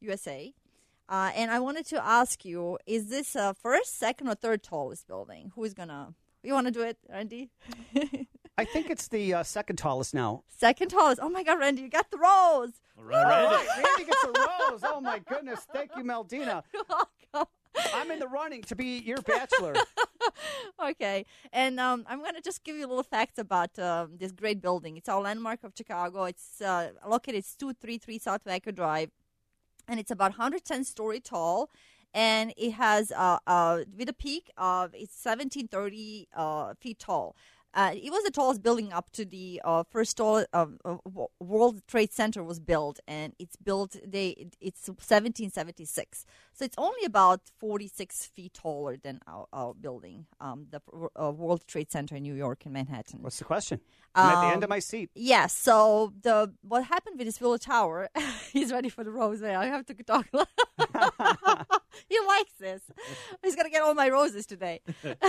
USA. Uh, and I wanted to ask you: Is this uh, first, second, or third tallest building? Who's gonna? You want to do it, Randy? I think it's the uh, second tallest now. Second tallest. Oh my God, Randy, you got the rose. All right. Randy gets a rose. Oh my goodness. Thank you, Meldina. I'm in the running to be your bachelor. okay, and um, I'm gonna just give you a little facts about um, this great building. It's our landmark of Chicago. It's uh, located it's two three three South Wacker Drive, and it's about 110 story tall, and it has uh, uh, with a peak of it's 1730 uh, feet tall. Uh, it was the tallest building up to the uh, first tall uh, uh, World Trade Center was built, and it's built. They it's 1776, so it's only about 46 feet taller than our, our building, um, the uh, World Trade Center in New York in Manhattan. What's the question? I'm at the end Um, of my seat. Yes. So the what happened with this Willis Tower? he's ready for the rose. I have to talk. he likes this. He's gonna get all my roses today.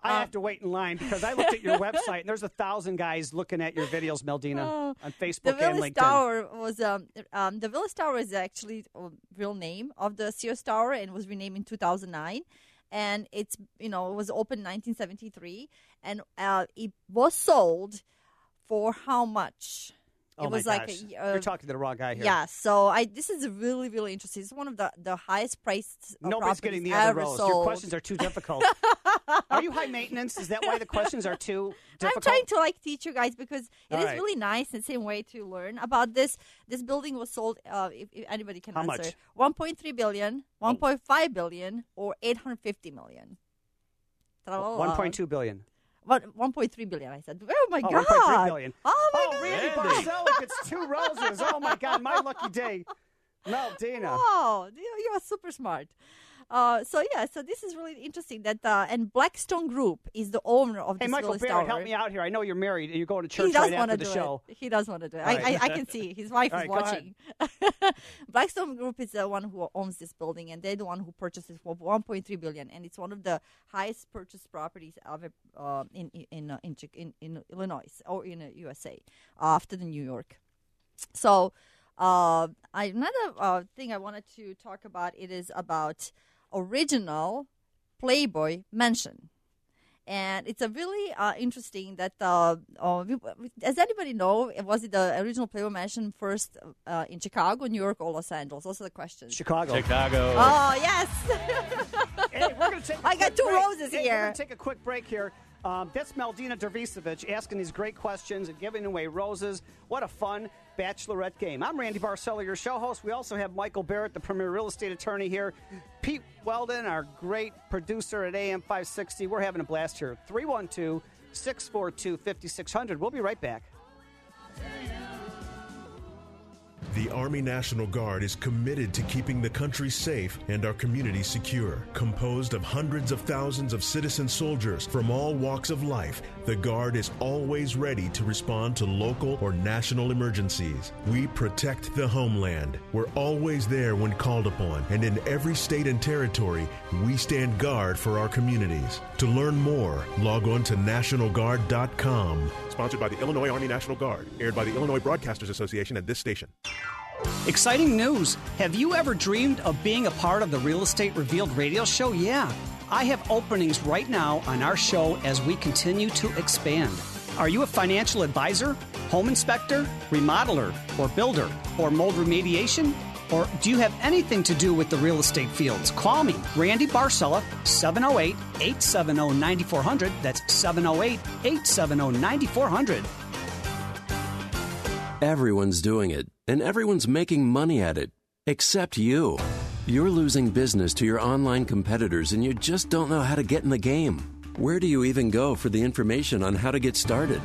I have to wait in line because I looked at your website and there's a thousand guys looking at your videos, Meldina, Oh. on The Facebook and Willis LinkedIn. Tower was um, um the Willis Tower is actually a real name of the Sears Tower and was renamed in 2009 and it's you know it was opened in 1973 and uh, it was sold for how much Oh it was like gosh. a, uh, You're talking to the wrong guy here. Yeah, so I this is really really interesting. It's one of the the highest priced. Uh, Nobody's getting the other. Sold. Your questions are too difficult. are you high maintenance? Is that why the questions are too difficult? I'm trying to like teach you guys because it is All right. really nice and same way to learn about this. This building was sold. Uh, if, if anybody can How answer, much? 1.3 billion, 1.5 billion, or 850 million. Tra-la-la. 1.2 billion. What? 1.3 billion. I said. Oh my Oh, god. 1.3 billion. Oh my oh, god. Randy Barcella gets two roses. Oh my God, my lucky day. Meldina. Wow, you you are super smart. Uh, so yeah, so this is really interesting. That uh, and Blackstone Group is the owner of Hey, this Michael Tower. help me out here. I know you're married and you're going to He church does right after the do show. it. He does want to do it. All right. I, I, I can see his wife All is right, watching. Blackstone Group is the one who owns this building, and they're the one who purchased it for 1.3 billion, and it's one of the highest purchased properties ever uh, in in uh, in, Chi- in in Illinois or in uh, USA after the New York. So, uh, another uh, thing I wanted to talk about it is about original Playboy Mansion. And it's a really uh, interesting that uh, uh, does anybody know was it the original Playboy Mansion first uh, in Chicago, New York, or Los Angeles? Those are the questions. Chicago. Chicago. Oh yes. Hey, we're gonna take a I got two break. roses Hey, We're here. going to take a quick break here. Um, that's Meldina Dervisevic asking these great questions and giving away roses. What a fun bachelorette game. I'm Randy Barcella, your show host. We also have Michael Barrett, the premier real estate attorney here. Pete Weldon, our great producer at AM 560. We're having a blast here. 312 642 5600. We'll be right back. The Army National Guard is committed to keeping the country safe and our communities secure. Composed of hundreds of thousands of citizen soldiers from all walks of life, the Guard is always ready to respond to local or national emergencies. We protect the homeland. We're always there when called upon, and in every state and territory, we stand guard for our communities. To learn more, log on to NationalGuard.com. Sponsored by the Illinois Army National Guard. Aired by the Illinois Broadcasters Association at this station. Exciting news! Have you ever dreamed of being a part of the Real Estate Revealed radio show? Yeah. I have openings right now on our show as we continue to expand. Are you a financial advisor, home inspector, remodeler, or builder, or mold remediation? Or do you have anything to do with the real estate fields? Call me, Randy Barcella, 708 870 9400. That's 708 870 9400. Everyone's doing it, and everyone's making money at it, except you. You're losing business to your online competitors, and you just don't know how to get in the game. Where do you even go for the information on how to get started?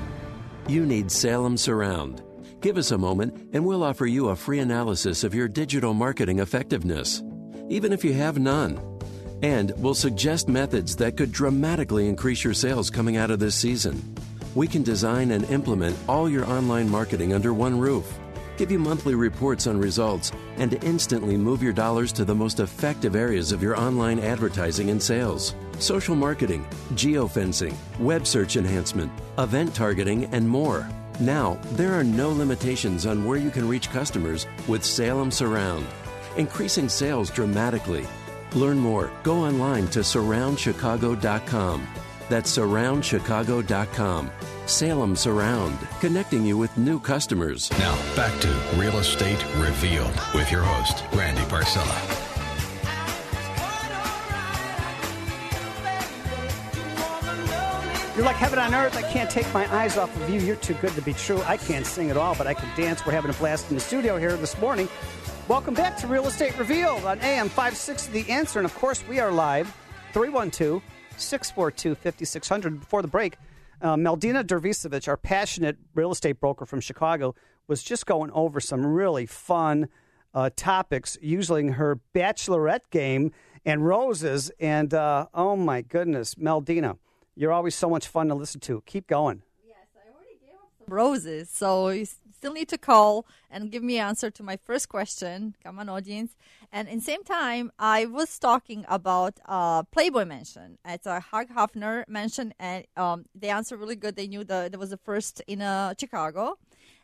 You need Salem Surround. Give us a moment, and we'll offer you a free analysis of your digital marketing effectiveness, even if you have none. And we'll suggest methods that could dramatically increase your sales coming out of this season. We can design and implement all your online marketing under one roof, give you monthly reports on results, and instantly move your dollars to the most effective areas of your online advertising and sales social marketing, geofencing, web search enhancement, event targeting, and more. Now, there are no limitations on where you can reach customers with Salem Surround, increasing sales dramatically. Learn more. Go online to surroundchicago.com. That's surroundchicago.com. Salem Surround, connecting you with new customers. Now, back to Real Estate Revealed with your host, Randy Barcella. You're like heaven on earth. I can't take my eyes off of you. You're too good to be true. I can't sing at all, but I can dance. We're having a blast in the studio here this morning. Welcome back to Real Estate Revealed on AM 560 The Answer. And of course, we are live 312 642 5600. Before the break, uh, Meldina Dervisevic, our passionate real estate broker from Chicago, was just going over some really fun uh, topics using her bachelorette game and roses. And uh, oh my goodness, Meldina, you're always so much fun to listen to. Keep going. Yes, I already gave up some roses. So still need to call and give me answer to my first question. Come on, audience. And in same time, I was talking about uh, Playboy Mansion. It's a Hugh Hefner mansion, and um, they answered really good. They knew the there was the first in uh, Chicago.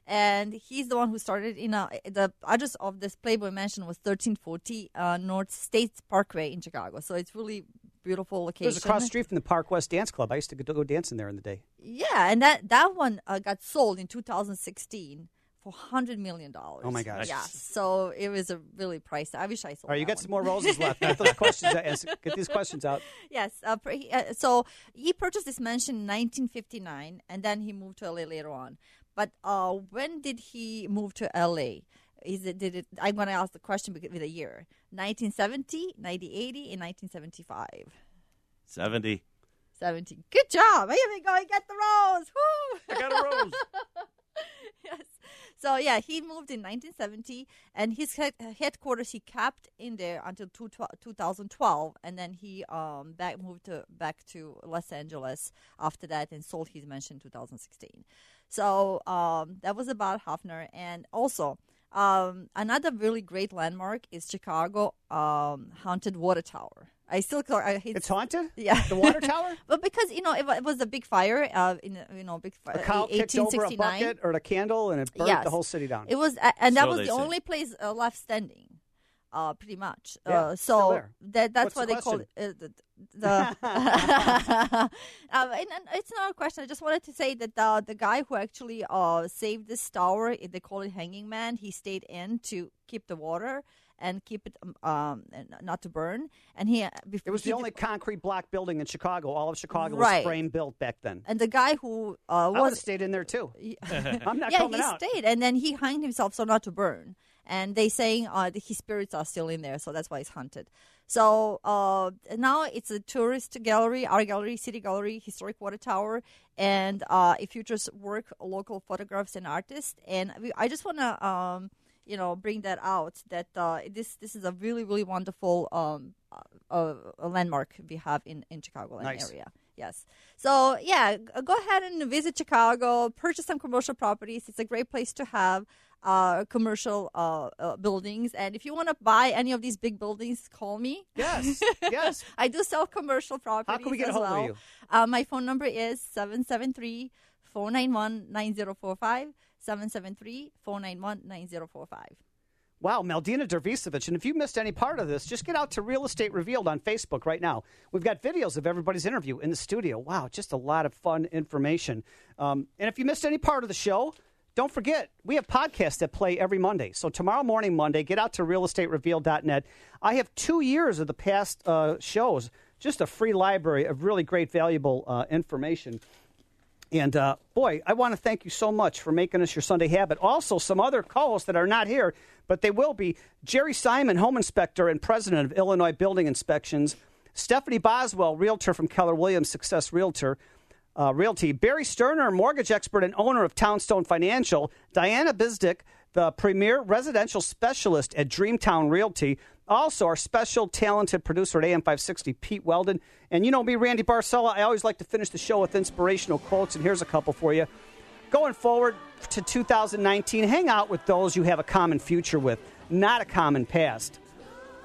And he's the one who started in uh, the address of this Playboy Mansion was 1340 uh, North State Parkway in Chicago. So it's really beautiful It was across the street from the Park West Dance Club. I used to go, go dancing there in the day. Yeah, and that that one uh, got sold in 2016 for hundred million dollars. Oh, my gosh. Yeah, so it was a really pricey. I wish I sold. All right, you got some more roses left. Get those questions. Out. Get these questions out. Yes. Uh, uh, so he purchased this mansion in 1959, and then he moved to LA later on. But uh, when did he move to LA? Is it did it? I'm going to ask the question with a year: 1970, 1980, and 1975. 70. 70. Good job. Here we go. I got the rose. Woo! I got a rose. yes. So yeah, he moved in 1970, and his head, headquarters he kept in there until two, 2012, and then he um back moved to, back to Los Angeles after that, and sold his mansion in 2016. So um that was about Hefner, and also. Um, another really great landmark is Chicago um, haunted water tower. I still call I hate It's haunted. yeah, The water tower. but because you know it, it was a big fire, uh, in you know big fire, A cow kicked over a 1869. bucket or a candle and it burned Yes. the whole city down. It was, uh, and that So was the say. only place uh, left standing, uh, pretty much. Yeah, uh, so that that's What's why the they call it uh, the. the um, and, and it's not a question. I just wanted to say that the the guy who actually uh, saved this tower, eh, they call it Hanging Man. He stayed in to keep the water and keep it um, um not to burn. And he It was the only concrete block building in Chicago. All of Chicago Right. was frame built back then. and the guy who uh, was stayed in there too. I'm not yeah, coming he out. stayed, and then he hanged himself so not to burn. And they saying uh, his spirits are still in there, so that's why he's haunted. So uh, now it's a tourist gallery, art gallery, city gallery, historic water tower, and uh, it features work local photographs and artists. And we, I just want to, um, you know, bring that out that uh, this this is a really really wonderful um, uh, uh, landmark we have in in Chicagoland Nice. area. Yes. So yeah, go ahead and visit Chicago. Purchase some commercial properties. It's a great place to have uh, commercial uh, uh, buildings. And if you want to buy any of these big buildings, call me. Yes. Yes. I do sell commercial properties. we get a hold of you? Uh, my phone number is 773 491 9045. 773 491 9045. Wow, Meldina Dervisevic. And if you missed any part of this, just get out to Real Estate Revealed on Facebook right now. We've got videos of everybody's interview in the studio. Wow, just a lot of fun information. Um, and if you missed any part of the show, don't forget, we have podcasts that play every Monday. So tomorrow morning, Monday, get out to realestaterevealed.net. I have two years of the past uh, shows, just a free library of really great, valuable uh, information. And uh, boy, I want to thank you so much for making us your Sunday habit. Also, some other co-hosts that are not here, but they will be: Jerry Simon, home inspector and president of Illinois Building Inspections; Stephanie Boswell, realtor from Keller Williams Success Realtor. Uh, Realty. Barry Sturner, mortgage expert and owner of Townstone Financial. Diana Bizdick, the premier residential specialist at Dreamtown Realty. Also, our special talented producer at AM 560, Pete Weldon. And you know me, Randy Barcella. I always like to finish the show with inspirational quotes, and here's a couple for you. Going forward to 2019, hang out with those you have a common future with, not a common past.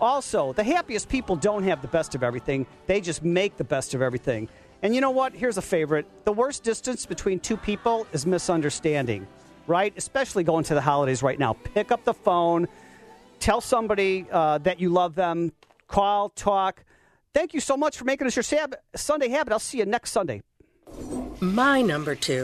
Also, the happiest people don't have the best of everything, they just make the best of everything. And you know what? Here's a favorite. The worst distance between two people is misunderstanding, right? Especially going to the holidays right now. Pick up the phone, tell somebody uh, that you love them, call, talk. Thank you so much for making us your Sunday habit. I'll see you next Sunday. My number two.